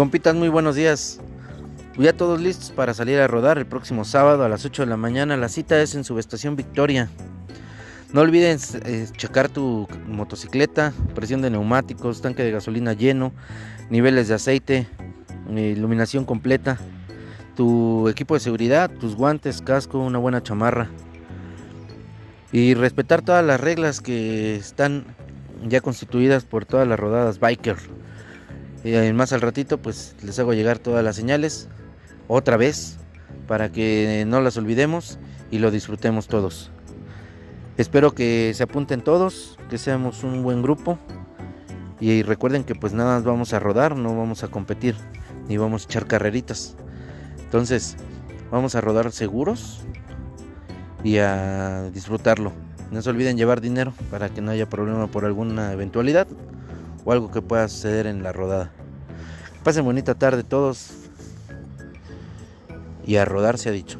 Compitan, muy buenos días. Ya todos listos para salir a rodar el próximo sábado a las 8 de la mañana. La cita es en Subestación Victoria. No olviden eh, checar tu motocicleta, presión de neumáticos, tanque de gasolina lleno, niveles de aceite, iluminación completa, tu equipo de seguridad, tus guantes, casco, una buena chamarra. Y respetar todas las reglas que están ya constituidas por todas las rodadas biker. Y más al ratito pues les hago llegar todas las señales otra vez para que no las olvidemos y lo disfrutemos todos. Espero que se apunten todos, que seamos un buen grupo y recuerden que pues nada más vamos a rodar, no vamos a competir ni vamos a echar carreritas. Entonces, vamos a rodar seguros y a disfrutarlo. No se olviden llevar dinero para que no haya problema por alguna eventualidad o algo que pueda suceder en la rodada. Pasen bonita tarde todos y a rodar se ha dicho.